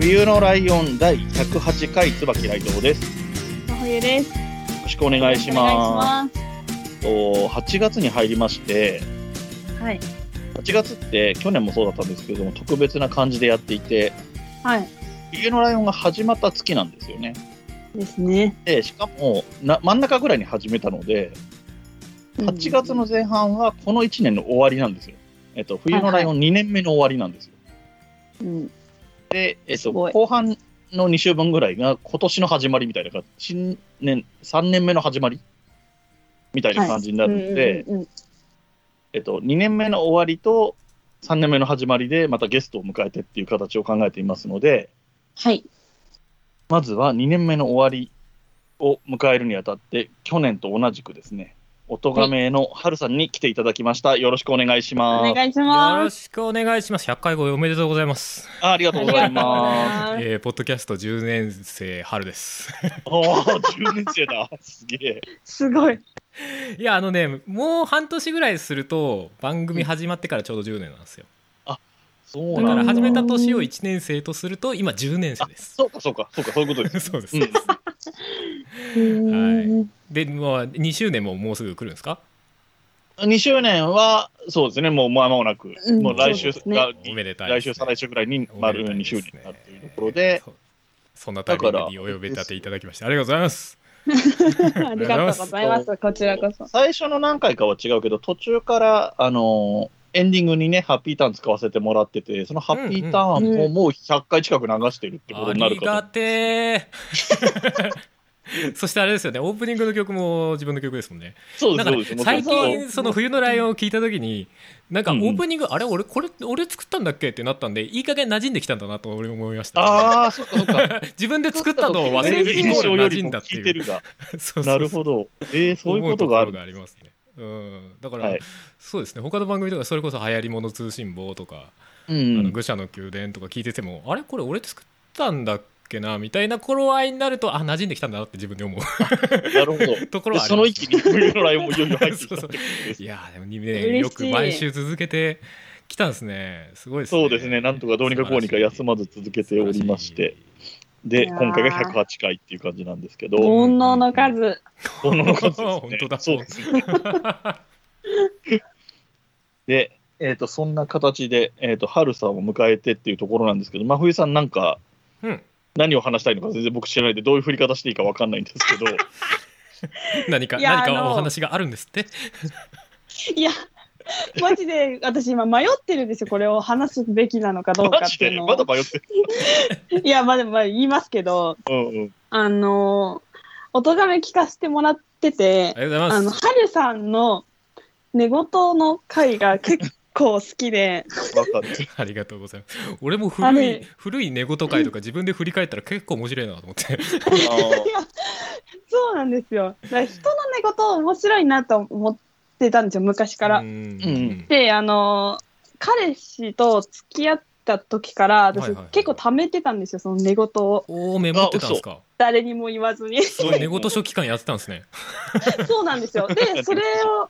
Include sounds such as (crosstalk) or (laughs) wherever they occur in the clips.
冬のライオン第108回椿ライです。よ真冬です。ろしくお願いします。いしと8月に入りまして。はい。8月って去年もそうだったんですけれども、特別な感じでやっていて、はい。冬のライオンが始まった月なんですよね。ですね。で、しかもな真ん中ぐらいに始めたので、8月の前半はこの1年の終わりなんですよ。えっと、冬のライオン2年目の終わりなんですよ。うん。で、えっと、後半の2週分ぐらいが今年の始まりみたいな感じ、新年、3年目の始まりみたいな感じになるので、うんうんうん。えっと、2年目の終わりと3年目の始まりでまたゲストを迎えてっていう形を考えていますので、はい。まずは2年目の終わりを迎えるにあたって、去年と同じくですね、音亀の春さんに来ていただきました。よろしくお願いしおます。願いしよます。ろしくお願いします。100回超えおめでとうございます。あありがとうございまます。えー、ポッドキャスト10年生春です。す。おお、10年生だ。すげえ。すごい。いや、あのね、もう半年ぐらいすると、番組始まってからちょうど10年なんですよ。だ。だから始めた年を1年生とすると、今10年生です。そうか、そうか、そうか、そういうことです。(laughs) そうです。うんはい。で、まあ、2周年ももうすぐ来るんですか？2周年は、そうですね、もう間もなく、うんもう来週そうですねが、おめでたい来週、再来週ぐらいに丸2周年になるというところで、そうそんなタイミングにお呼び立ていただきまして、ありがとうございます。(laughs) ありがとうございます。こちらこそ。最初の何回かは違うけど、途中から、あのーエンディングにね、ハッピーターン使わせてもらってて、そのハッピーターンうんうんももう100回近く流してるってことあになるかりがてーそしてあれですよね、オープニングの曲も自分の曲ですもんね。そうです、最近その冬のライオンを聞いた時になんかオうん。うんープニング、あれ俺これ俺作ったんだっけってなったんでいい加減馴染んできたんだなと俺思いましたああ、そっかそっか。(laughs) 自分で作ったのを忘れるイコール馴染んだってい (laughs) う。なるほど。えー、そういうことがある。がありますねうん、だから、はい。そうですね。他の番組とかそれこそ流行り物通信簿とか、うあのん。愚者の宮殿とか聞いててもあれこれ俺作ったんだっけなみたいな頃合いになるとあ馴染んできたんだなって自分で思う。なるほど。(laughs) ところはその域に冬のライオンもいよいよ入ってきたってことですいやーでもね嬉しい。よく毎週続けてきたんですね。すごいですね。そうですね、なんとかどうにかこうにか休まず続けておりまして、で、今回が108回っていう感じなんですけど、煩悩の数。この数ですね。(laughs) 本当だ。そうですね。で、えっ、と、そんな形で、えっ、と、春さんを迎えてっていうところなんですけど、真冬さんなんか、うん。何を話したいのか全然僕知らないんで、どういう振り方していいかわかんないんですけど、(laughs) 何か何かお話があるんですって？(laughs) いや、(laughs) マジで私今迷ってるんですよ。これを話すべきなのかどうかっていうのを。まだ迷ってる。(laughs) いや、まだまだ言いますけど、うんうん。あの、音がめ聞かせてもらっててあ、りがとうございあの、ますはるさんの寝言の回が結構好きで、わかる。(laughs) ありがとうございます俺もあ古いれ古い寝言会とか自分で振り返ったら結構面白いなと思ってそうなんですよ。人の寝言面白いなと思ってたんですよ、昔から。で、あの、彼氏と付き合った時から、私、はいはいはい。結構貯めてたんですよ、その寝言を。おおメモってたんですか？誰にも言わずに。すごい寝言初期間やってたんですね。(laughs) そうなんですよ。で、それ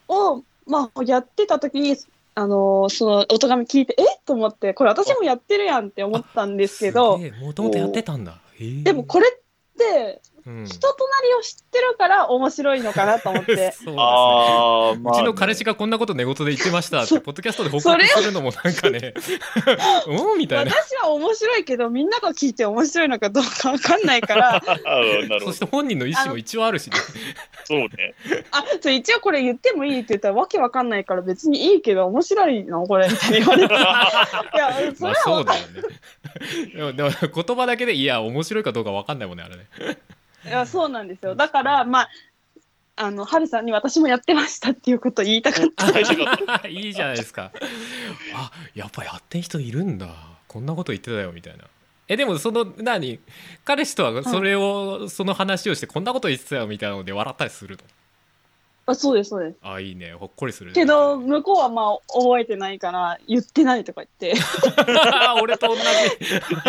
を、まあ、やってた時に、あの、その、音神聞いて、え？と思って、これ私もやってるやんって思ったんですけど、もともとやってたんだ。へー。でもこれって、うん人となりを知ってるから面白いのかなと思って。(laughs) そうですねああ、まあ、うちの彼氏がこんなこと寝言で言ってましたって、ポッドキャストで報告するのもなんかね、(laughs) うんみたいな。私は面白いけど、みんなが聞いて面白いのかどうかわかんないから、(laughs) あーなるほどそし。て本人の意思も一応あるしね。そうね。あ、そう一応これ言ってもいいって言ったらわけわかんないから別にいいけど面白いのこれって言われて。いや、それまあはそうだよね。でもでも言葉だけで、いや、面白いかどうか分かんないもんね、あれね。いや、そうなんですよ。だから、まあ、あの、はるさんに私もやってましたっていうことを言いたかった。(laughs) いいじゃないですか。(laughs) あ、やっぱやってん人いるんだ。こんなこと言ってたよ、みたいな。えでもその何？彼氏とはそれを、その話をしてこんなこと言ってたよみたいなので笑ったりするの？あそうです、そうです。あいいねほっこりするねけど、向こうはまあ、覚えてないから、言ってないとか言って。(laughs) 俺と同じ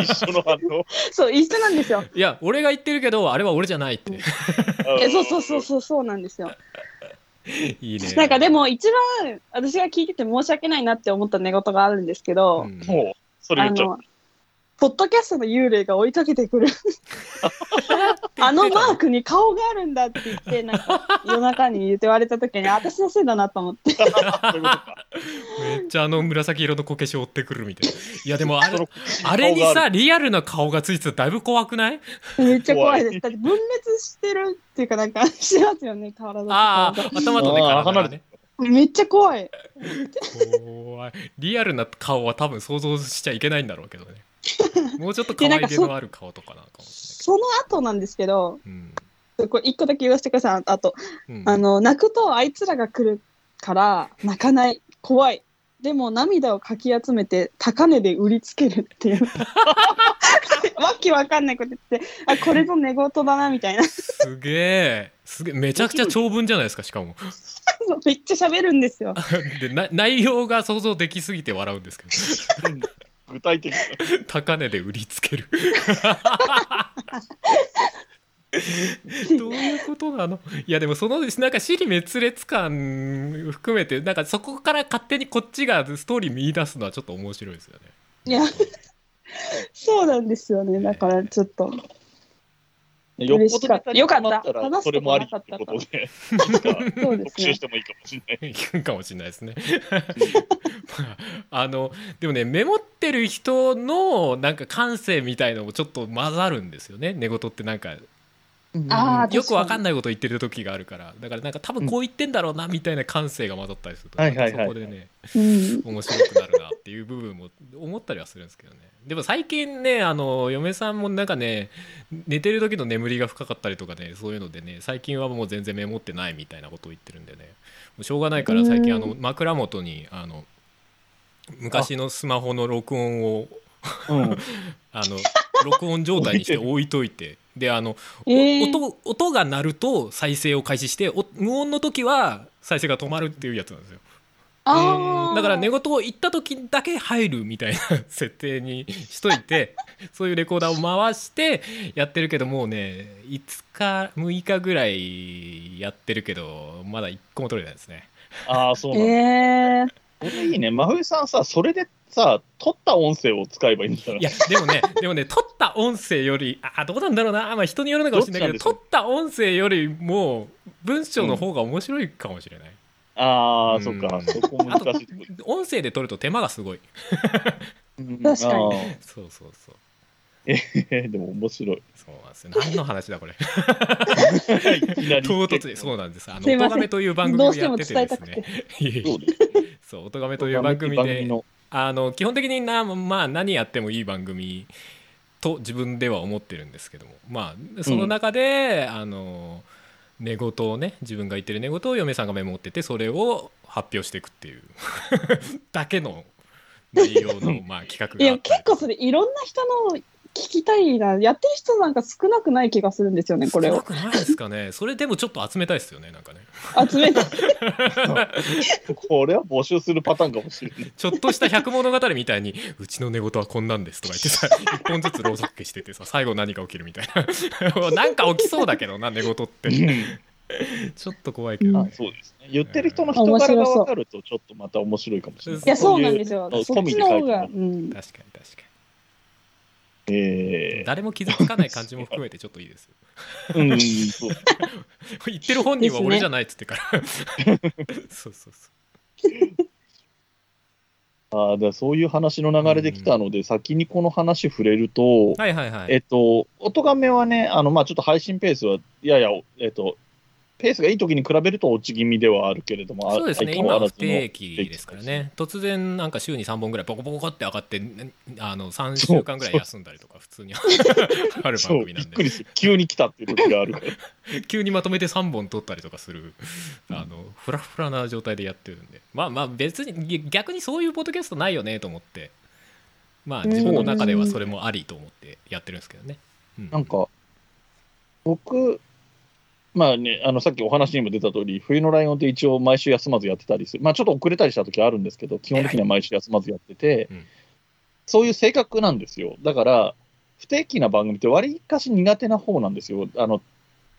一緒の反応。そう、一緒なんですよ。いや俺が言ってるけどあれは俺じゃないってえそうそうそうそう、そうなんですよ。いいねなんかでも、一番、私が聞いてて申し訳ないなって思った寝言があるんですけど、うんもう、それあ言っちゃう。の、ポッドキャストの幽霊が追いかけてくる。(laughs) あのマークに顔があるんだって言って、なんか夜中に言って言われた時に、あ私のせいだなと思って。(laughs) めっちゃあの紫色のこけし追ってくるみたいないやでもあれあれにさリアルな顔がついてたらだいぶ怖くない？めっちゃ怖いで怖す。だって分裂してるっていうか、なんかしてますよね、体とあ。あ頭とね体がねめっちゃ怖い。怖いリアルな顔は多分想像しちゃいけないんだろうけどねもうちょっと可愛げのある顔とかなのかもしその後なんですけど、れないこれ一個だけ言わせてください。あと、うんあの、泣くとあいつらが来るから泣かない。怖い。でも涙をかき集めて高値で売りつけるっていう。(laughs) わけわかんないこと言って、あ、これぞ寝言だな、みたいな。すげえすげえめちゃくちゃ長文じゃないですかしかも (laughs) めっちゃ喋るんですよ。(laughs) でな内容が想像できすぎて笑うんですけどうん具体的な。高値で売りつける (laughs) どういうことなの？いやでもそのなんか尻滅裂感含めてなんかそこから勝手にこっちがストーリー見出すのはちょっと面白いですよねいや、そうなんですよね。だからちょっと。よっぽどネタによかった困ったら、それもありってなかったことで、特集し。てもいいかもしれない。かもしれないですね (laughs) あのでもねメモってる人のなんか感性みたいのもちょっと混ざるんですよね寝言ってなんかよくわかん確ないこと言ってる時があるから。だからなんか多分こう言ってんだろうなみたいな感性が混ざったりすると、はいはいはい。そこでねうん。面白くなるなっていう部分も思ったりはするんですけどね。でも最近ねあの嫁さんもなんかね寝てる時の眠りが深かったりとかねそういうのでね最近はもう全然メモってないみたいなことを言ってるんでね。もうしょうがないから最近あのう枕元にあの昔のスマホの録音をうん。(laughs) あの録音状態にして置いといてであのえー。音音が鳴ると再生を開始してお無音の時は再生が止まるっていうやつなんですよ。あー。だから寝言を言った時だけ入るみたいな設定にしといて (laughs) そういうレコーダーを回してやってるけどもうね5日6日ぐらいやってるけどまだ1個も取れないですね。ああ、そうなんだ。えー、これいいね。真冬さんさ、それでさ、撮った音声を使えばいいんだい。やでもねでもね撮った音声よりあどうなんだろうな、まあ、人によるのかもしれないけどどっ撮った音声よりも文章の方が面白いかもしれない、ああ、うん。そっか。そこ難しいとこ。音声で撮ると手間がすごい。うん。確かに。そうそうそう。えーでも面白い。そうなんですよ何の話だこれ。唐突に。そうなんです。あの「すいません。音亀」という番組をやっててですどうしても伝ね。そう「音亀」という番組での。あの基本的にな、まあ、何やってもいい番組と自分では思ってるんですけども。まあその中で、あの寝言をね自分が言ってる寝言を嫁さんがメモっててそれを発表していくっていう。(laughs) だけの内容の、まあ、企画いや、があったり結構それいろんな人の聞きたいな。やってる人なんか少なくない気がするんですよね、これを。少なくないですかねそれでもちょっと集めたいですよねなんかね集めて。(laughs) これは募集するパターンかもしれない。ちょっとした百物語みたいに「うちの寝言はこんなんです」とか言ってさ (laughs) 一本ずつろうそく消しててさ最後何か起きるみたいな (laughs) なんか起きそうだけどな寝言ってちょっと怖いけどあね、そうですね。言ってる人の人柄が分かると、ちょっとまた面白いかもしれない。いいや、そうなんですよ。そっちの方が。確かに確かえに誰も傷つかない感じも含めてちょっといいです。うん、そう。(laughs) 言ってる本人は俺じゃないっつってから。(laughs) そうそうそああ、だそういう話の流れできたので、先にこの話触れると、うはいはいはい。えっと、音がめはね、あの、まあちょっと配信ペースは、やや、えっと、ペースがいい時に比べると落ち気味ではあるけれども、あそうですね。今は不定期ですからね。突然なんか週に3本ぐらいポコポコって上がってねあの3週間ぐらい休んだりとか普通にある (laughs) 番組なんで。びっくりする。急に来たっていう時がある。急にまとめて3本撮ったりとかするあのフラフラな状態でやってるんで。まあまあ別に逆にそういうポッドキャストないよねと思って。まあ自分の中ではそれもありと思ってやってるんですけどね。うん。なんか、僕、まあね、あのさっきお話にも出た通り、冬のライオンって一応毎週休まずやってたりする、まあちょっと遅れたりした時はあるんですけど、基本的には毎週休まずやってて、うんそういう性格なんですよ。だから、不定期な番組って割かし苦手な方なんですよ。あの、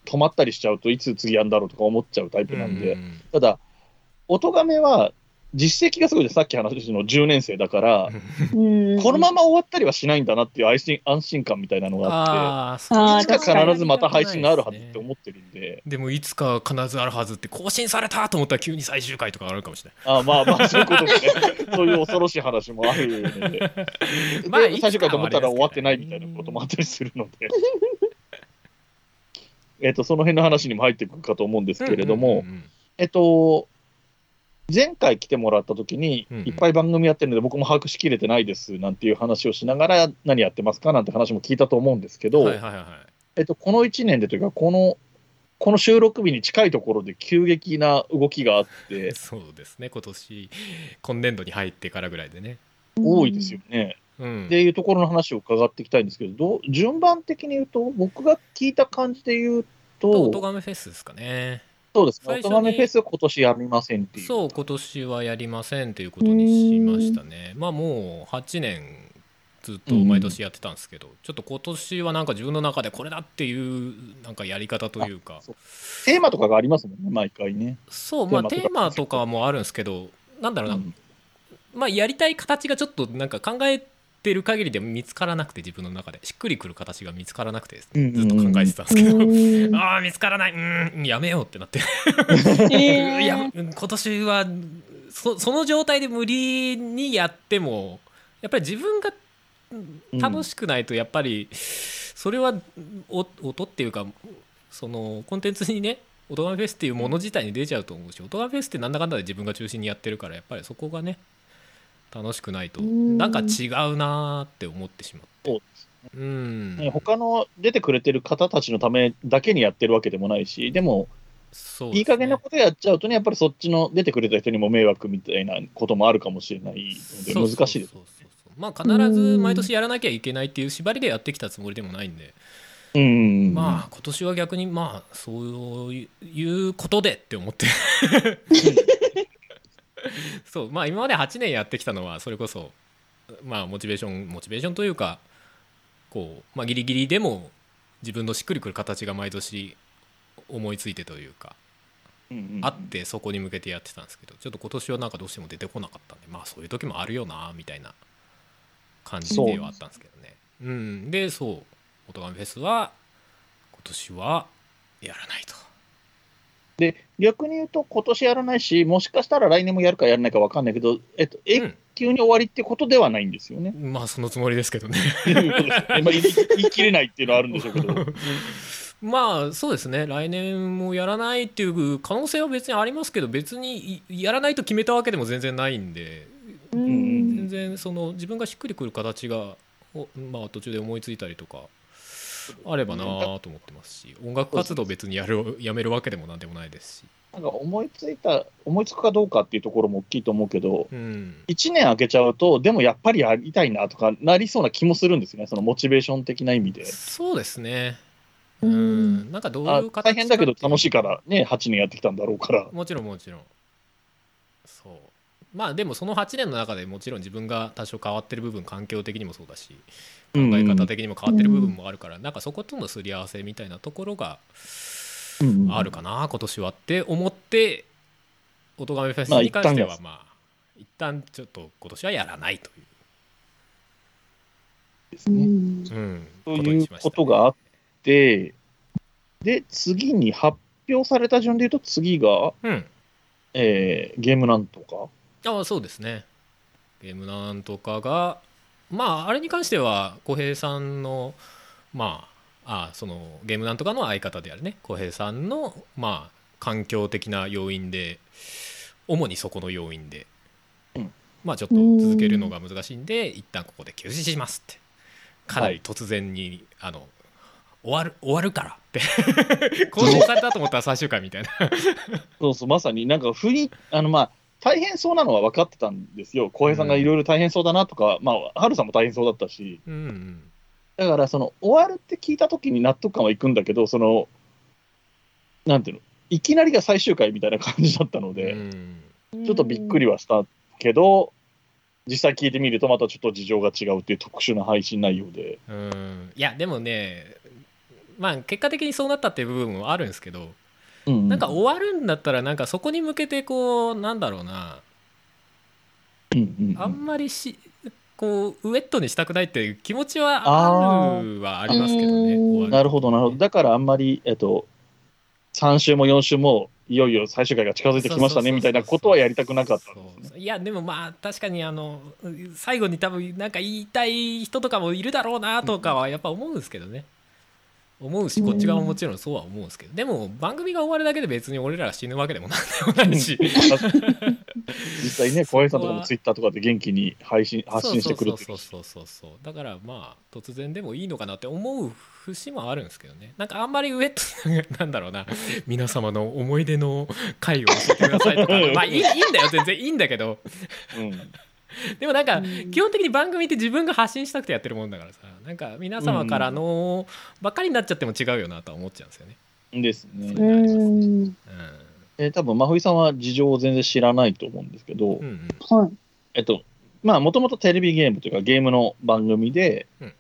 止まったりしちゃうといつ次やんだろうとか思っちゃうタイプなんで。うんうんただ、音亀は実績がすごいです。さっき話の10年生だから、うんこのまま終わったりはしないんだなっていう安心安心感みたいなのがあって。いつか必ずまた配信があるはずって思ってるんで、でもいつか必ずあるはずって更新されたと思ったら急に最終回とかあるかもしれない。あまあまあ、そういうことでね、そういう恐ろしい話もあるので、まあで最終回と思ったら終わってないみたいなこともあったりするので、(laughs) えっと、その辺の話にも入っていくかと思うんですけれども、うんうんうんえっと、前回来てもらった時にいっぱい番組やってるので、僕も把握しきれてないですなんていう話をしながら、何やってますかなんて話も聞いたと思うんですけど。えっと、この1年でというか、この、この収録日に近いところで急激な動きがあって、(laughs) そうですね、今年、今年度に入ってからぐらいでね。多いですよね。うんっていうところの話を伺っていきたいんですけど、どう順番的に言うと、僕が聞いた感じで言うと、と、オトガメフェスですかね。そうですね、最初におとがめフェス今年やりませんっていう。そう、今年はやりませんということにしましたね。まあもう8年ずっと毎年やってたんですけど、ちょっと今年はなんか自分の中でこれだっていうなんかやり方というか、テーマとかがありますもんね、毎回ね。そう、まあテテーマとか。ーマとかもあるんですけど、なんだろうな、うん。まあやりたい形がちょっとなんか考えてる限りでも見つからなくて自分の中で。しっくりくる形が見つからなくてずっと考えてたんですけど、うん。(laughs) ああ見つからない。うーんやめようってなって。(laughs) え (laughs) いやー今年はそその状態で無理にやってもやっぱり自分が楽しくないとやっぱりそれはお音っていうかそのコンテンツにねオトガメフェスっていうもの自体に出ちゃうと思うしオトガメフェスってなんだかんだで自分が中心にやってるからやっぱりそこがね楽しくないと。うん。なんか違うなーって思ってしまって。そううん。ね他の出てくれてる方たちのためだけにやってるわけでもないし、でも、そうね。いい加減なことやっちゃうとね、やっぱりそっちの出てくれた人にも迷惑みたいなこともあるかもしれないので、難しいですそう。そう。そうそうまあ必ず毎年やらなきゃいけないっていう縛りでやってきたつもりでもないんで、うん。まあ今年は逆にまあそういうことでって思って (laughs) (laughs) そうまあ今まで8年やってきたのはそれこそまあモチベーションモチベーションというかこう、まあ、ギリギリでも自分のしっくりくる形が毎年思いついてというかうんうんあってそこに向けてやってたんですけどちょっと今年はなんかどうしても出てこなかったんでまあそういう時もあるよなみたいな感じではあったんですけどね。う。ん。でそう「オトガメフェス」は今年はやらないとで、逆に言うと、今年やらないし、もしかしたら来年もやるかやらないか分かんないけど、えっと、永久に終わりってことではないんですよね。うんまあそのつもりですけどね。(laughs) まあ言い言い切れないっていうのはあるんでしょうけど。(laughs) まあそうですね。来年もやらないっていう可能性は別にありますけど別にいやらないと決めたわけでも全然ないんでうん。全然その自分がしっくりくる形がおまあ途中で思いついたりとかあればなぁと思ってますし音楽活動別にやるやめるわけでもなんでもないですし、なんか思いついた、思いつくかどうかっていうところも大きいと思うけど、うん、1年空けちゃうと、でもやっぱりやりたいなとかなりそうな気もするんですよね、そのモチベーション的な意味で。そうですね。ううん。んなんかどうあいう形大変だけど楽しいいからね、8年やってきたんだろうから。もちろんもちろん。そう。まあでもその8年の中でもちろん自分が多少変わってる部分環境的にもそうだし考え方的にも変わってる部分もあるから、なんかそことのすり合わせみたいなところがうんあるかな、今年はって思って、おとがめフェスまあに関してはまあ、一旦ちょっと今年はやらないといですね。うん。う、うん、ということがあって、で、次に発表された順で言うと、次が、うん、えーゲームなんとか。ああ、そうですね。ゲームなんとかが、まあ、あれに関しては、小平さんの、まあ、あそのゲームなんとかの相方であるね、小平さんの、まあ、環境的な要因で、主にそこの要因で、うん。まあ、ちょっと続けるのが難しいんで、一旦ここで休止しますって、かなり突然に、あの、終わる終わるからって。(laughs) 更新されたと思ったら最終回みたいな。そうそう、まさに。なんか不意、あの、まあ、大変そうなのは分かってたんですよ。浩平さんがいろいろ大変そうだなとか、まあ、ハルさんも大変そうだったし、うんうんだから、その、終わるって聞いたときに納得感はいくんだけど、その、なんていうの、いきなりが最終回みたいな感じだったので、うん。ちょっとびっくりはしたけど、実際聞いてみると、またちょっと事情が違うっていう特殊な配信内容で。うん。いやでもねまあ結果的にそうなったっていう部分もあるんですけどうんなんか終わるんだったらなんかそこに向けてこうなんだろうな。うんうんうん。あんまりしこうウエットにしたくないっていう気持ちはああるはありますけどねなるほど、なるほど。だからあんまり、えっと、3週も4週も、いよいよ最終回が近づいてきましたねみたいなことはやりたくなかったね。いやでもまあ確かにあの最後に多分なんか言いたい人とかもいるだろうなとかはやっぱ思うんですけどね思うしこっち側ももちろんそうは思うんですけどでも番組が終わるだけで別に俺らが死ぬわけでもなんでもないし実際ね、小林さんとかもツイッターとかで元気に配信発信してくるそうそうそうそうそう。だからまあ突然でもいいのかなって思う節もあるんですけどね。なんかあんまりウェットなんだろうな。皆様の思い出の回を教えてくださいとか。(laughs) まあいいいいんだよ全然。いいんだけど。うん (laughs) でもなんかうん基本的に番組って自分が発信したくてやってるもんだからさなんか皆様からのばっかりになっちゃっても違うよなとは思っちゃうんですよね。ですね。うん。うえー多分真冬さんは事情を全然知らないと思うんですけど、んうんうんはい。えっと、まあ、もともとテレビゲームというかゲームの番組で、うん。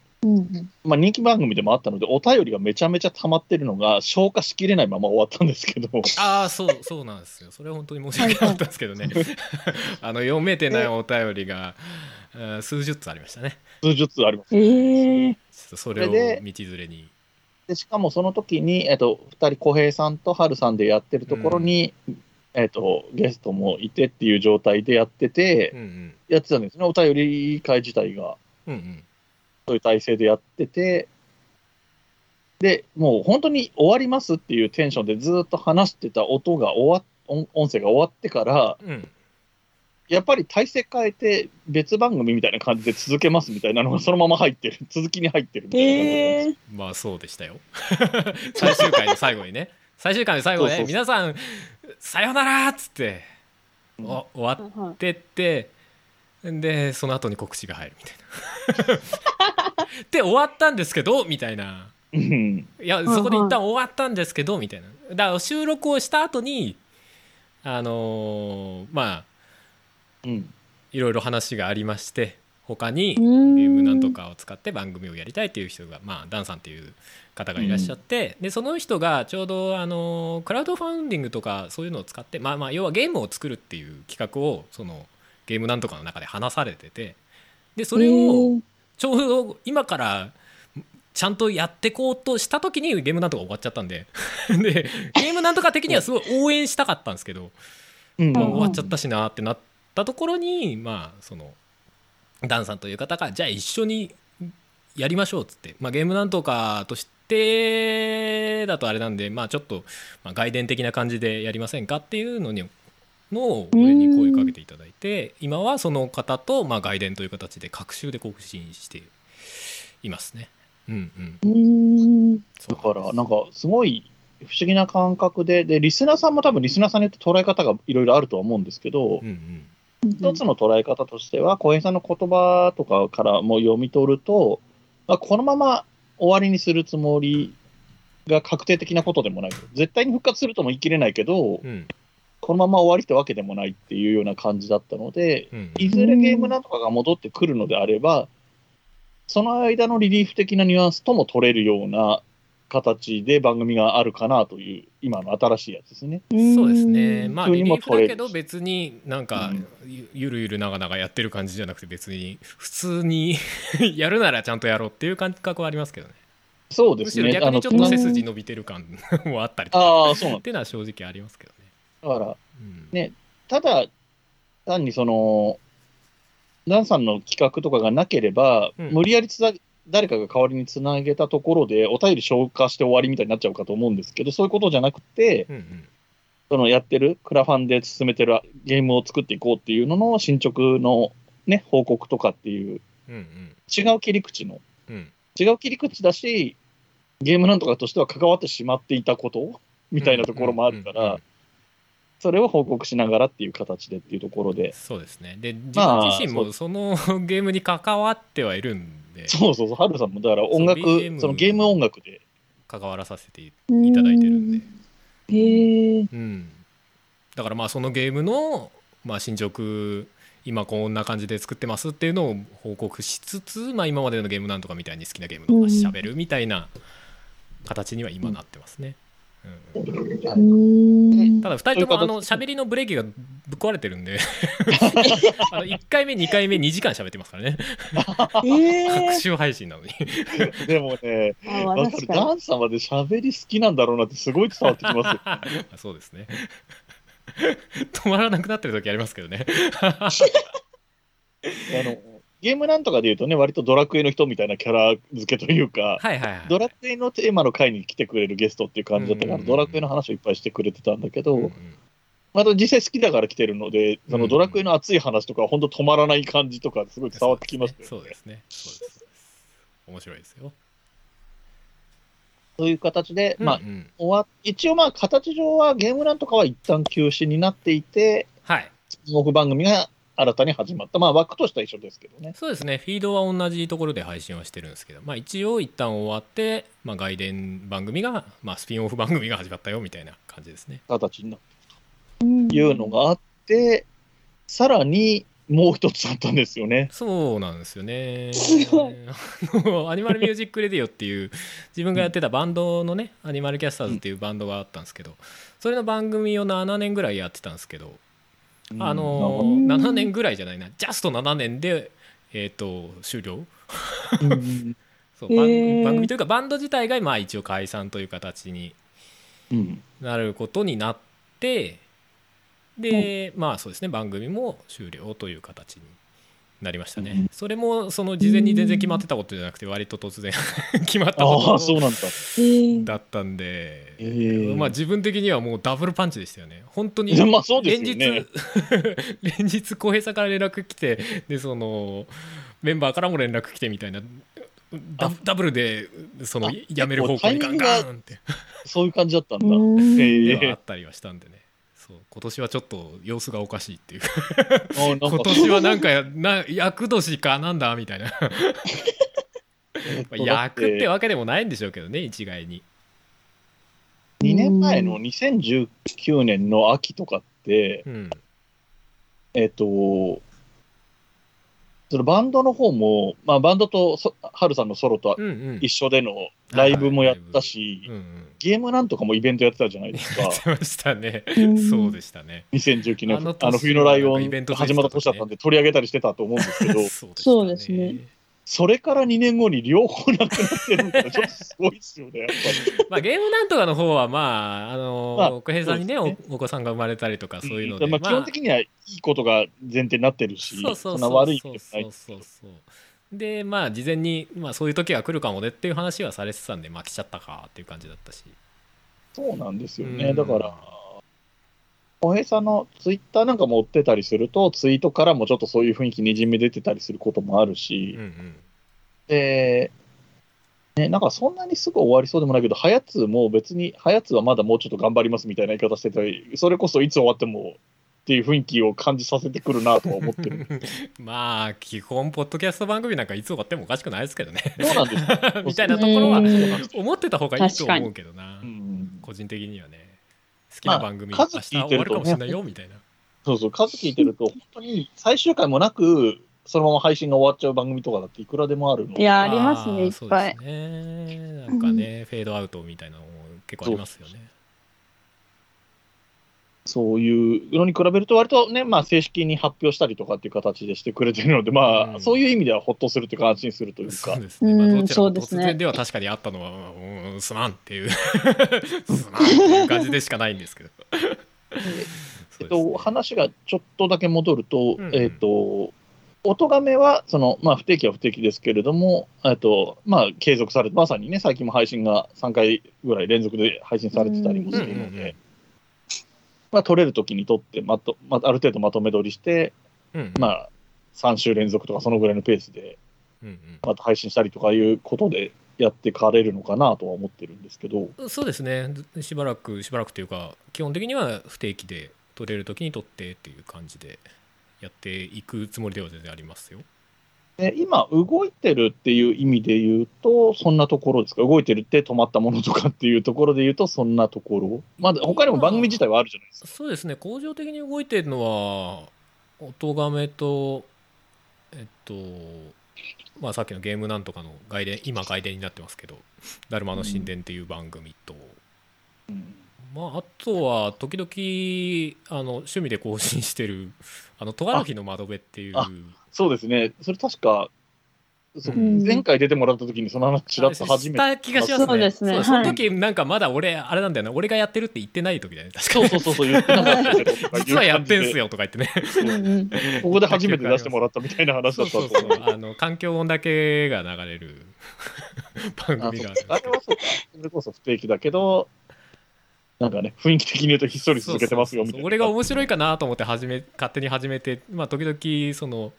まあ、人気番組でもあったので、お便りがめちゃめちゃ溜まってるのが消化しきれないまま終わったんですけど、ああそうそうなんです。よそれは本当に申し訳なかったんですけどね。(laughs) あの読めてないお便りがあー数十つありましたね。数十つあります。ええ。ちょっとそれを道連れに。でしかもその時に、えっと、2人、小平さんと春さんでやってるところに、えっと、ゲストもいてっていう状態でやっててう、んやってたんですね、お便り会自体が。うんうんうんそういう体制でやってて、で、もう本当に終わりますっていうテンションでずっと話してた音が終わ音音声が終わってから、うん。やっぱり体制変えて別番組みたいな感じで続けますみたいなのがそのまま入ってる、(laughs) 続きに入ってるみたいな感じなんですええ。まあそうでしたよ。(laughs) 最終回の最後にね。最終回の最後で、そうそうそう。皆さんさよならっつって、うん。お終わっはてってでその後に告知が入るみたいな。(laughs) で終わったんですけどみたいな。うん。いやいそこで一旦終わったんですけどみたいな。だから収録をした後にあのーまあうん。いろいろ話がありまして他にゲゲームなんと。かを使って番組をやりたいっていう人が、まあ、ダンさんっていう方がいらっしゃって、でその人がちょうどあのクラウドファンディングとかそういうのを使って、まあ、まあ要はゲームを作るっていう企画をそのゲームなんとかの中で話されててでそれをちょうど今からちゃんとやってこうとした時にゲームなんとか終わっちゃったんで。(laughs) でゲームなんとか的にはすごい応援したかったんですけど、うん。まあ、うん終わっちゃったしなってなったところにまあそのダンさんという方がじゃあ一緒にやりましょうっつって、まあ、ゲームなんとかとしてだとあれなんでまあちょっと、まあ、外伝的な感じでやりませんかっていうのにのを俺に声かけていただいて今はその方と、まあ、外伝という形で各週で更新していますね。うんうん、うん。だから、なんかすごい不思議な感覚で、で、リスナーさんも多分リスナーさんによって捉え方がいろいろあるとは思うんですけどう、んうん一つの捉え方としては、小平さんの言葉とかからも読み取ると、まあ、このまま終わりにするつもりが確定的なことでもない。絶対に復活するとも言い切れないけど、うんこのまま終わりってわけでもないっていうような感じだったので、うんいずれゲームなんとかが戻ってくるのであれば、その間のリリーフ的なニュアンスとも取れるような形で番組があるかなという、今の新しいやつですね。そうですね。まあリリーフだけど別になんかうん。ゆゆるゆる長々やってる感じじゃなくて別に普通に (laughs) やるならちゃんとやろうっていう感覚はありますけどね。むしろそうですね。逆にちょっと背筋伸びてる感もあったりとか。ああ、そうなんっていうのは正直ありますけどね。だから、うん。ねただ、単にその、ダンさんの企画とかがなければ、うん。無理やりつな誰かが代わりにつなげたところで、お便り消化して終わりみたいになっちゃうかと思うんですけど、そういうことじゃなくて、うんうん。そのやってる、クラファンで進めてるゲームを作っていこうっていうのの進捗の、ね、報告とかっていう、うん違う切り口の、うん。うん違う切り口だし、ゲームなんとかとしては関わってしまっていたことみたいなところもあるから、それを報告しながらっていう形でっていうところで、そうですね。で自まあ分自身もその (laughs) ゲームに関わってはいるんで。そうそうそう、ハルさんもだから音楽、そのゲーム音楽で、関わらさせていただいてるんで。へえ。うん、だからまあそのゲームの、まあ、進捗今こんな感じで作ってますっていうのを報告しつつ、まあ、今までのゲームなんとかみたいに好きなゲームの話しゃべるみたいな形には今なってますね、うん、うん。ただ2人ともあの喋りのブレーキがぶっ壊れてるんで。(laughs) あの1回目2回目2時間喋ってますからね。え各え。種配信なのにでもね。ダンさんまで喋り好きなんだろうなってすごい伝わってきます (laughs) そうですね。(laughs) 止まらなくなってる時ありますけどね。あのゲームなんとかで言うとね、割とドラクエの人みたいなキャラ付けというか、はいはいはい。ドラクエのテーマの回に来てくれるゲストっていう感じだったから、うんうんうん。ドラクエの話をいっぱいしてくれてたんだけど、うんうんまた実際好きだから来てるので、そのドラクエの熱い話とか、本当止まらない感じとか、すごい伝わってきますよね。そうですね。そうです。面白いですよ、そういう形で、まあうん。うん終わ一応まあ形上はゲームなんとかは一旦休止になっていて、はい。ス番組が新たに始まった。まあ枠としては一緒ですけどね。そうですねフィードは同じところで配信はしてるんですけど、まあ、一応一旦終わって、まあ、外伝番組が、まあ、スピンオフ番組が始まったよみたいな感じですね形になってうんいうのがあって、さらにもう一つあったんですよね。そうなんですよねすごいあのアニマルミュージックレディオっていう自分がやってたバンドのね、アニマルキャスターズっていうバンドがあったんですけどそれの番組を7年ぐらいやってたんですけど、あのうん7年ぐらいじゃないな。ジャスト7年でえっ、と終了？うん (laughs) そう番へー。番組というかバンド自体がまあ一応解散という形にうん。なることになってで、まあそうですね。番組も終了という形になりましたね、うん。それもその事前に全然決まってたことじゃなくて割と突然 (laughs) 決まったこああ、そうとなんだ。ったんで、えー。まあ自分的にはもうダブルパンチでしたよね。本当にいやまあそうです連よね。日連日 (laughs) 浩平さんから連絡来てでそのメンバーからも連絡来てみたいな。ダダブルでそのあやめる方向にガンガンって。そういう感じだったんだ。うん。ええではあったりはしたんでねそう今年はちょっと様子がおかしいっていう。今年はなんかな厄年かなんだみたいな。役ってわけでもないんでしょうけどね一概に。2年前の2019年の秋とかって、うん。えっと、そのバンドの方も、まあ、バンドとそハルさんのソロと一緒でのライブもやったし、うんうん。ゲームなんとかもイベントやってたじゃないですか。やっ、てましたね。うん。そうでしたね。2019年、あのあの年冬のライオン始まった年だったんで、取り上げたりしてたと思うんですけど、(laughs) そうですねそれから2年後に両方なくなってるのが、ちょっとすごいですよね、やっぱり。まあゲームなんとかの方はまああのまあ奥平さんにねそうでおお子さんが生まれたりとかそういうので、まあ、基本的にはいいことが前提になってるし、そうそうんそうな悪い意味でもそうないですけどそうそう。でまあ事前に、まあ、そういう時が来るかもねっていう話はされてたんでまあ来ちゃったかっていう感じだったし。そうなんですよね。うん。だから、小平さんのツイッターなんかも追ってたりすると、ツイートからもちょっとそういう雰囲気にじみ出てたりすることもあるし、うんうん。で、ね、なんかそんなにすぐ終わりそうでもないけど、はやつも別に、はやつはまだもうちょっと頑張りますみたいな言い方してたり、それこそいつ終わってもっていう雰囲気を感じさせてくるなとは思ってる。(laughs) まあ基本ポッドキャスト番組なんかいつ終わってもおかしくないですけどね。そうなんですよ。(laughs) みたいなところはうん。思ってた方がいいと思うけどな。うん。個人的にはね。好きな番組、まあ明日終わるかもしれないよみたいな。そうそう、数聞いてると、本当に最終回もなく、そのまま配信が終わっちゃう番組とかだっていくらでもあるいや、ありますね、いっぱい。そう。ですね。なんかね、フェードアウトみたいなのも結構ありますよねそういうのに比べると、割とね、まあ、正式に発表したりとかっていう形でしてくれてるので、まあ、うん。そういう意味ではほっとするというか、安心するというかそう、ですね、突然では確かにあったのは、うん、すまんっていう。すまんっていう感じでしかないんですけど。(laughs) えっと、話がちょっとだけ戻ると、うん。うんえっと、音がめは、その、まあ、不定期は不定期ですけれども、えっと、まあ、継続されて、まさにね、最近も配信が3回ぐらい連続で配信されてたりもするのうんうんうんで、まあ、撮れるときに撮って、まと、まあ、ある程度まとめ撮りして、うんまあ、3週連続とかそのぐらいのペースで、うんまた配信したりとかいうことでやってかれるのかなとは思ってるんですけど、うん、そうですね。しばらくしばらくというか基本的には不定期で撮れる時に撮ってっていう感じでやっていくつもりでは全然ありますよ。で今、動いてるっていう意味で言うと、そんなところですか、動いてるって止まったものとかっていうところで言うと、そんなところ、まだ他にも番組自体はあるじゃないですか。そうですね。恒常的に動いてるのは音がめとえっとまあさっきのゲームなんとかの外伝今外伝になってますけど「だるまの神殿」っていう番組と、うん。まああとは時々あの趣味で更新してる「あのトガの日の窓辺」っていうあそうですね、それ確か、そううん。前回出てもらった時にその話ちらっと初めて。した気がしますね。そうですね。そうそのはい時なんかまだ俺あれなんだよな俺がやってるって言ってない時だよね確かにそうそうそうそう、言ってなかったけど実はやってんすよ。よとか言ってね。うんうんここで初めて出してもらったみたいな話だそうそうったと思そううあの環境音だけが流れる。番あ組がそうあれはそうか、それこそ不定期だけど、なんかね、雰囲気的に言うとひっそり続けてますよみたいな。俺が面白いかなと思って始め勝手に始めてまあ時々その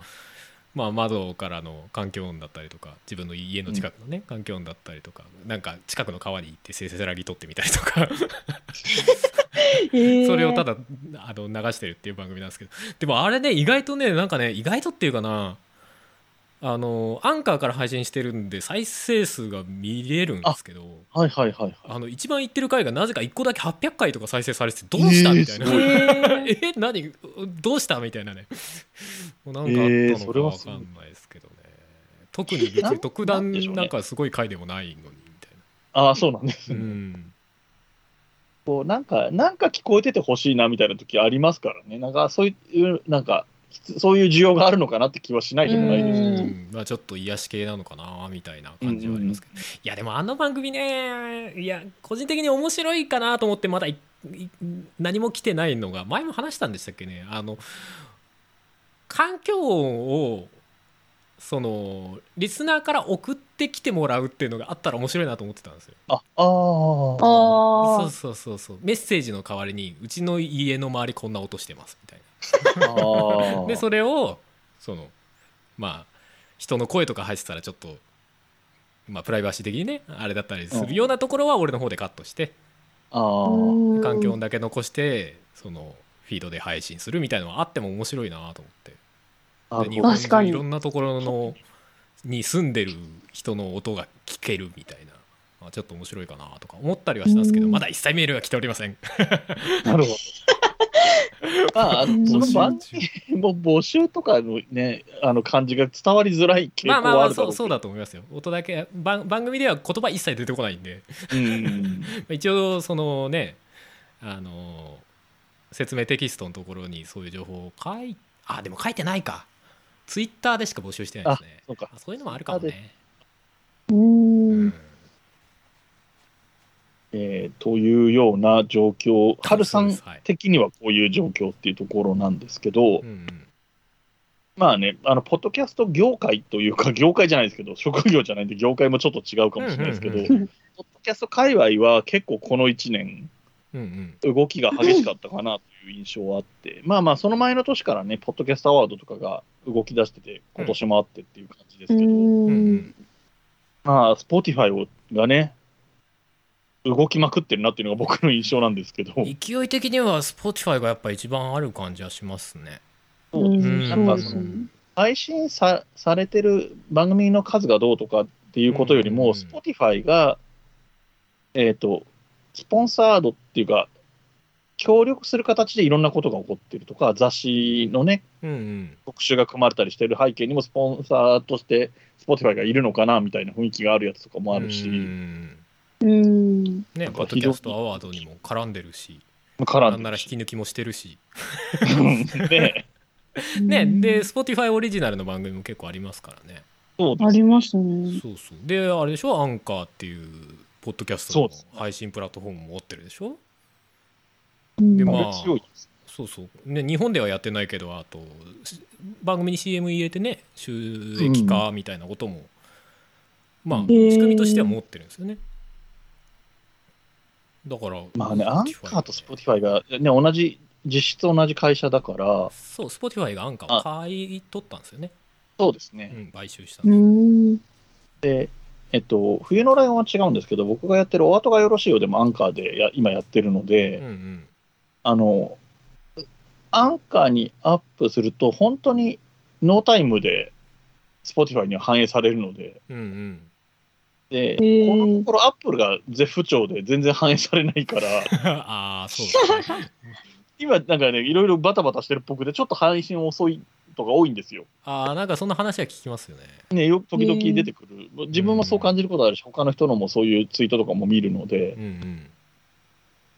まあ窓からの環境音だったりとか自分の家の近くのね、環境音だったりとかなんか近くの川に行ってせせらぎ取ってみたりとか。え。ー (laughs) それをただあの流してるっていう番組なんですけど。でもあれね意外とねなんかね意外とっていうかなあのアンカーから配信してるんで再生数が見れるんですけどはいはいはいはい。あの一番いってる回がなぜか1個だけ800回とか再生されててどうしたえーみたいな、すごいえ (laughs) 何？どうしたみたいなね。もうなんかあったえーのかそれはすごい。わかんないですけどね、特に別に特段なんかすごい回でもないのにみたいああ、そうなんですな、うね。ん、こうなんか、なんか聞こえててほしいなみたいな時ありますからね。なんかそういう、なんか、そういう需要があるのかなって気はしないでもないですうね。うんまあ、ちょっと癒し系なのかなみたいな感じはありますけど、いやでもあの番組ねいや個人的に面白いかなと思ってまだいい何も来てないのが前も話したんでしたっけねあの環境音をそのリスナーから送ってきてもらうっていうのがあったら面白いなと思ってたんですよ。あ、ああ。あそうそうそうそうメッセージの代わりにうちの家の周りこんな音してますみ。でそれをそのまあ人の声とか入ってたらちょっと、まあ、プライバシー的にねあれだったりするようなところは俺の方でカットしてああ。ー環境音だけ残してそのフィードで配信するみたいなのはあっても面白いなと思って。で日本確かに。中いろんなところのに住んでる人の音が聞けるみたいな、まあ、ちょっと面白いかなとか思ったりはしたんですけどうん。まだ一切メールが来ておりません。なるほど。(laughs) まあ、その番組も募集とかのね、あの感じが伝わりづらい傾向まあまあまあそうそうだと思いますよ。音だけ番番組では言葉一切出てこないんで。うん。(laughs) 一応そのねあの説明テキストのところにそういう情報を書いあでも書いてないか。ツイッターでしか募集してないですね。そうか。あそういうのもあるかもね、ううんんえーというような状況、ハルさん的にはこういう状況っていうところなんですけど、うんうん。まあね、あの、ポッドキャスト業界というか、業界じゃないですけど、(laughs) 職業じゃないんで、業界もちょっと違うかもしれないですけど、うんうんうん。ポッドキャスト界隈は結構この1年、うんうん。動きが激しかったかなという印象はあって、まあまあ、その前の年からね、ポッドキャストアワードとかが動き出してて、今年もあってっていう感じですけど、うん。うんまあ、 Spotify がね、動きまくってるなっていうのが僕の印象なんですけど、勢い的には Spotify がやっぱ一番ある感じはしますね。そうですうん。ねなんかその配信さされてる番組の数がどうとかっていうことよりも、うん。うんうん Spotify が、えっ、と、スポンサードっていうか、協力する形でいろんなことが起こってるとか、雑誌のね、うんうん。特集が組まれたりしてる背景にも、スポンサーとして Spotify がいるのかなみたいな雰囲気があるやつとかもあるし、うんうん。ねポッドキャストアワードにも絡んでるし絡なんんなら引き抜きもしてるし。(laughs) ね、ねで Spotify オリジナルの番組も結構ありますからね。ありますね。そうそう。であれでしょ？アンカーっていうポッドキャストの配信プラットフォームも持ってるでしょ？うん。でまあ。そうそう、ね、日本ではやってないけどあとし番組に CM 入れてね収益化みたいなことも、まあうん仕組みとしては持ってるんですよねだからまあね、アンカーと Spotify が、ね、同じ、実質同じ会社だから、そう Spotify がアンカーを買い取ったんですよね、うそうですね。ん、買収したうん。で。えっと、冬のライオンは違うんですけど、僕がやってるお後がよろしいようでもアンカーでや今やってるので、うんうん。あの、アンカーにアップすると、本当にノータイムで Spotify には反映されるので、うんうんで、ー。このところアップルが絶不調で全然反映されないから、(laughs) ああそうね。今なんかね、いろいろバタバタしてるっぽくて、ちょっと配信遅いとか多いんですよ。ああなんかそんな話は聞きますよね。ね、よ時々出てくる。自分もそう感じることあるし、他の人のもそういうツイートとかも見るので、うんうん。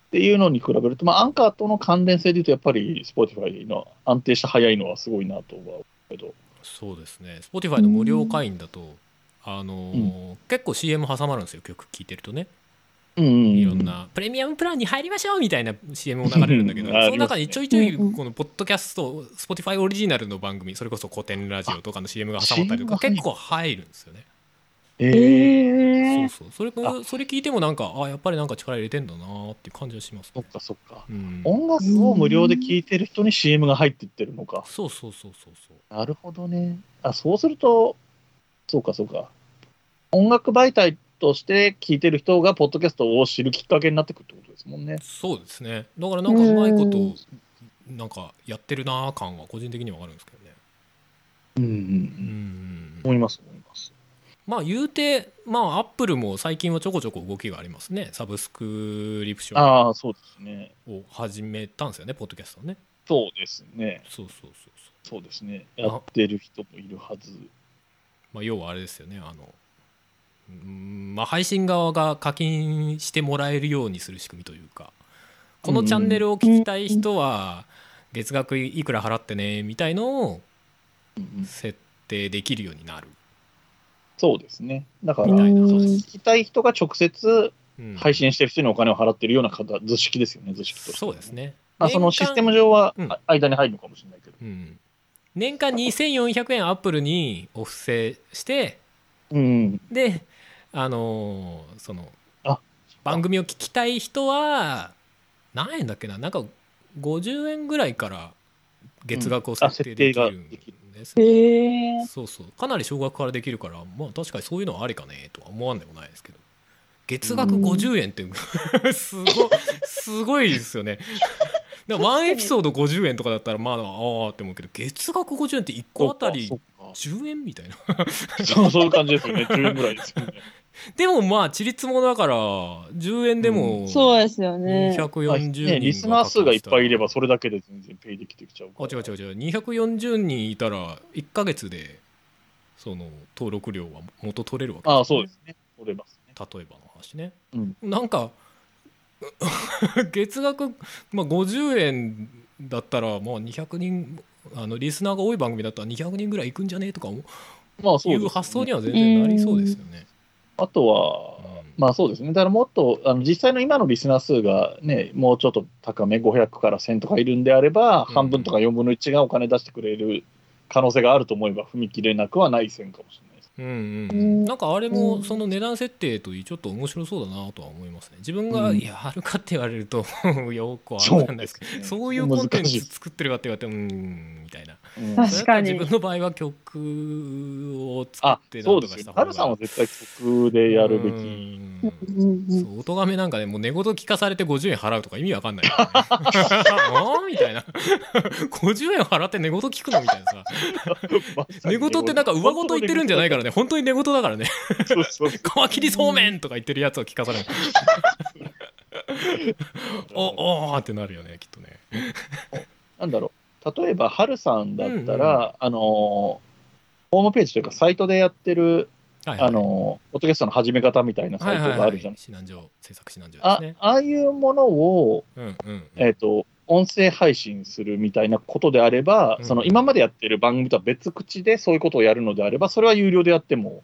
っていうのに比べると、まあ、アンカーとの関連性でいうと、やっぱり Spotify の安定して早いのはすごいなとは思うけど、そうですね。Spotify の無料会員だとあのー結構 CM 挟まるんですよ曲聴いてるとね。うんうんうんいろんなプレミアムプランに入りましょうみたいな CM も流れるんだけど、その中にちょいちょいうんうん。このポッドキャスト Spotify オリジナルの番組それこそ古典ラジオとかの CM が挟まったりとか結構入るんですよね。ええー、ー、そうそう。それあ。それ聞いてもなんかあやっぱりなんか力入れてんだなーっていう感じはしますそっかそっか。うん。音楽を無料で聴いてる人に CM が入っていってるのか。そうそうそうそうそう。なるほどね。あ、そうすると、そうかそうか。音楽媒体として聴いてる人が、ポッドキャストを知るきっかけになってくるってことですもんね。そうですねだからなんかうまいこうとなんかやってるなー感は個人的にはあるんですけどねうんうんう。うんん思います、思います。まあ言うてまあアップルも最近はちょこちょこ動きがありますねサブスクリプションああ、そうですね。を始めたんですよねポッドキャストねそうですね。そうそうそうそうそうですね。やってる人もいるはず。まあ要はあれですよね。あのうんまあ配信側が課金してもらえるようにする仕組みというかこのチャンネルを聞きたい人は月額いくら払ってねみたいのを設定できるようになる、そうですね。だから、みたいな。そう聞きたい人が直接うん。配信してる人にお金を払ってるような方図式ですよね、図式として。そうですね。まあ、そのシステム上は、間に入るのかもしれないけど。うん、年間2400円アップルにお布施してうん。であのーそのあ。番組を聞きたい人は何円だっけな？なんか50円ぐらいから月額を設定できるんです、えー、そうそう。かなり少額からできるからまあ確かにそういうのはありかねとは思わんでもないですけど月額50円って (laughs) すごすごいですよねだからワンエピソード50円とかだったらまあああって思うけど月額50円って1個あたりそっか10円みたいな (laughs) そうそういう感じですよね。10円ぐらいですよね。(laughs) でもまあちりつもだから10円でもそうですよね。240人ね、リスナー数がいっぱいいれば、そそれだけで全然ペイできてきちゃうから。あ違う違う違う240人いたら1ヶ月でその登録料は元取れるわけああ、そうですね。取れますね。例えばの話ねうん。なんか (laughs) 月額、まあ、50円だったらもう200人あのリスナーが多い番組だったら200人ぐらいいくんじゃね？えとか思まあそうです、いう発想には全然なりそうですよね。あとは、まあそうですね。だからもっと、あの実際の今のリスナー数がね、もうちょっと高め、500から1000とかいるんであれば、うん半分とか4分の1がお金出してくれる可能性があると思えば、踏み切れなくはない線かもしれない。うんうんうん。なんかあれもその値段設定といいちょっと面白そうだなとは思いますね。自分がうん。やるかって言われると (laughs) よくわかんないですけどですねそういうコンテンツ作ってるかって言われてもうーんみたいな。うん確かに。自分の場合は曲を作あってな。んとかした方が。ハルさんは絶対曲でやるべき。うんうんうんそう音がめなんかねもう寝言聞かされて50円払うとか意味わかんないからね。(laughs) あーみたいな。50円払って寝言聞くのみたいなさ。寝言ってなんか上言言ってるんじゃないからね。本当に寝言だからね。そうそうそう。皮切りそうめんとか言ってるやつを聞かされる。(laughs) おおーってなるよねきっとね。なんだろう。例えば、ハルさんだったら、あのー、ホームページというか、サイトでやってる、はいはい。あのー、ポッドキャストの始め方みたいなサイトがあるじゃん。指南所制作指南所あですね。ああいうものを、うんうん。うんえっ、と、音声配信するみたいなことであれば、うんその今までやってる番組とは別口でそういうことをやるのであれば、それは有料でやっても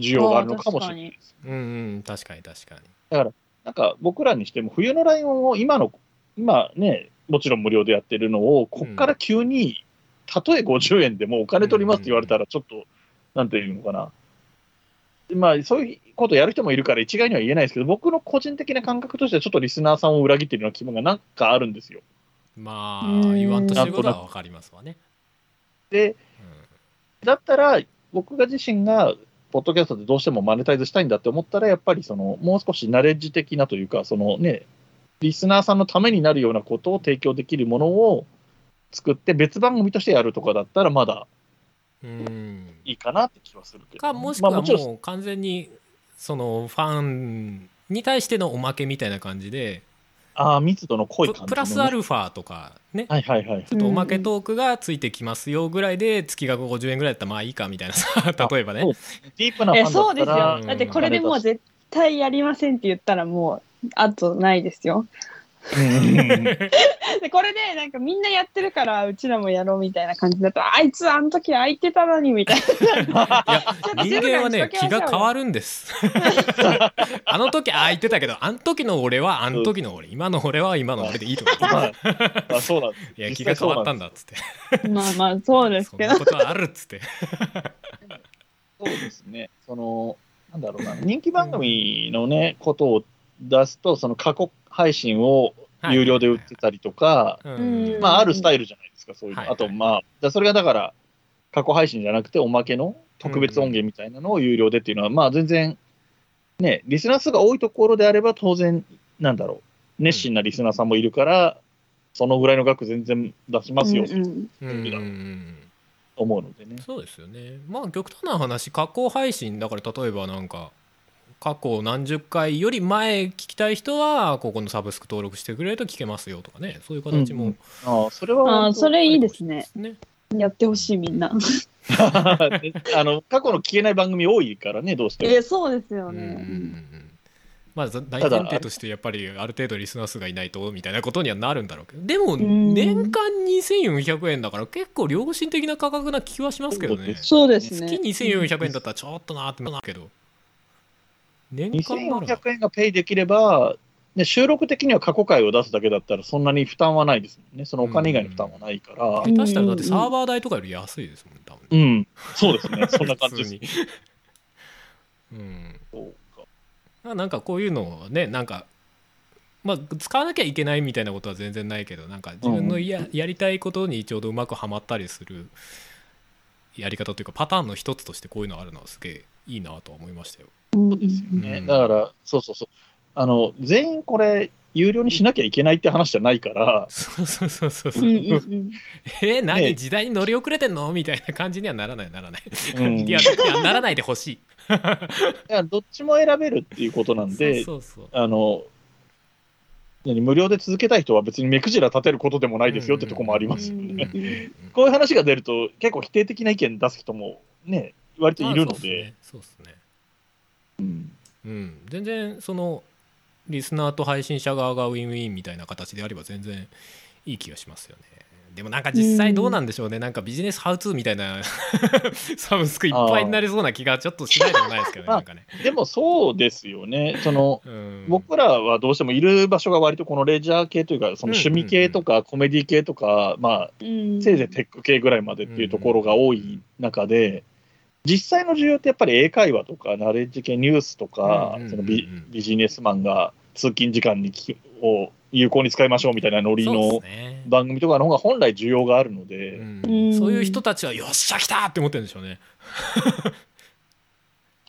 需要があるのかもしれないです。うんうん。確かに確かに。なんか僕らにしても、冬のライオンを今の、今ね、もちろん無料でやってるのを、こっから急に、たとえ50円でもお金取りますって言われたら、ちょっと、なんていうのかな。でまあ、そういうことやる人もいるから一概には言えないですけど、僕の個人的な感覚としては、ちょっとリスナーさんを裏切ってるような気分がなんかあるんですよ。まうんあ言わんとしてることは分かりますわねで、うんだったら、僕が自身が、ポッドキャストでどうしてもマネタイズしたいんだって思ったら、やっぱりその、もう少しナレッジ的なというか、そのね、リスナーさんのためになるようなことを提供できるものを作って別番組としてやるとかだったらまだうんいいかなって気はするけど。かもしくはまあもう完全にそのファンに対してのおまけみたいな感じでああ、密度の濃い感じのね、ププラスアルファとかねはいはいはい。ちょっとおまけトークがついてきますよぐらいで月額50円ぐらいだったらまあいいかみたいなさ (laughs) 例えばねそうディープなそうですよ。うんだってこれでもう絶対やりませんって言ったらもう、あとないですよ。うん (laughs) で、これでなんかみんなやってるから、うちらもやろうみたいな感じだと、あいつあの時空いてたのにみたいな。いや (laughs) と人間はね気が変わるんですあの時ああ言ってたけどあの時の俺はあの時の俺今の俺は今の俺でいいとかまあまあそうなんです。いや気が変わったんだっつってまあまあ、そうですけどそんな。ことはあるっつってそうですね。その、なんだろうな、人気番組のね、ことを出すと、その過去配信を有料で売ってたりとか、うん。まあ、あるスタイルじゃないですか、そういうの。はいはい。あと、まあ、だそれがだから、過去配信じゃなくて、おまけの特別音源みたいなのを有料でっていうのは、まあ、全然、ね、リスナー数が多いところであれば、当然、なんだろう、熱心なリスナーさんもいるから、そのぐらいの額全然出しますよ、とうん。思うのでね。そうですよね。まあ極端な話加工配信だから例えばなんか過去何十回より前聞きたい人はここのサブスク登録してくれると聞けますよとかねそういう形も、うんああ、それは、ああ、それいいですね。ねやってほしいみんな。(laughs) あの過去の聞けない番組多いからね、どうしても。え、そうですよね。んまあざ大前提としてやっぱりある程度リスナー数がいないとみたいなことにはなるんだろうけどでもん年間2400円だから結構良心的な価格な気はしますけどねそうです月ね。2400円だったらちょっとなってなるけど年間なら2400円がペイできれば、ね、収録的には過去回を出すだけだったら、そんなに負担はないですもんね。そのお金以外の負担はないから。下手したらだってサーバー代とかより安いですもんね多分。うん、そうですね。(laughs) そんな感じですうん。そうか。まあなんかこういうのをねなんかまあ使わなきゃいけないみたいなことは全然ないけどなんか自分のや,、やりたいことにちょうどうまくはまったりするやり方というかパターンの一つとしてこういうのあるのはすげえいいなとは思いましたよ。そうですよね。うんだから、そうそうそう。あの、全員これ、有料にしなきゃいけないって話じゃないから、そうそうそうそうそう。うんうんうんえー、何、ね時代に乗り遅れてんのみたいな感じにはならないならない。うんいやいやならないでほしい。いやどっちも選べるっていうことなんで、そうそうそうあの、何無料で続けたい人は別に目くじら立てることでもないですよってとこもありますこういう話が出ると、結構否定的な意見出す人もね、割といるのまあそうっで、すねそうん。うん、全然そのリスナーと配信者側がウィンウィンみたいな形であれば全然いい気がしますよね。でもなんか実際どうなんでしょうね、なんかビジネスハウツーみたいな (laughs) サブスクいっぱいになりそうな気がちょっとしないでもないですけどねなんかね、でもそうですよね。そのうん、僕らはどうしてもいる場所が割とこのレジャー系というか、その趣味系とかコメディ系とか、まあ、うん。せいぜいテック系ぐらいまでっていうところが多い中で、実際の需要ってやっぱり英会話とか、ナレッジ系ニュースとかそのビビジネスマンが通勤時間にきを有効に使いましょうみたいなノリの番組とかの方が本来需要があるので、そういう人たちはよっしゃ来たって思ってるんでしょうね。(laughs)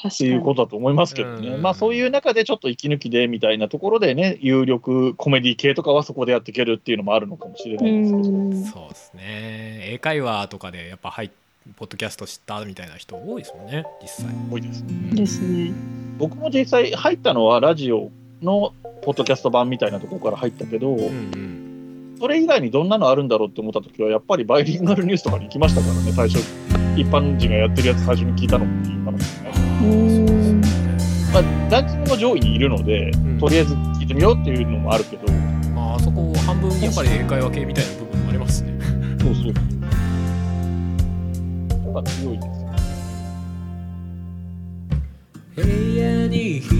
っていうことだと思いますけどね、うん。まあそういう中でちょっと息抜きでみたいなところでね、有力コメディ系とかはそこでやっていけるっていうのもあるのかもしれないですけど、うん。そうですね。英会話とかでやっぱはいポッドキャスト知ったみたいな人多いですもんね実際多いです。ですね。僕も実際入ったのはラジオのポッドキャスト版みたいなところから入ったけど、うんうんそれ以外にどんなのあるんだろうって思った時は、やっぱりバイリンガルニュースとかに行きましたからね、最初、一般人がやってるやつ最初に聞いたのも今のですね。うんまあ、ランキングの上位にいるので、んとりあえず聞いてみようっていうのもあるけど、まああそこ半分やっぱり英会話系みたいな部分もありますしねぱ強いですよ。部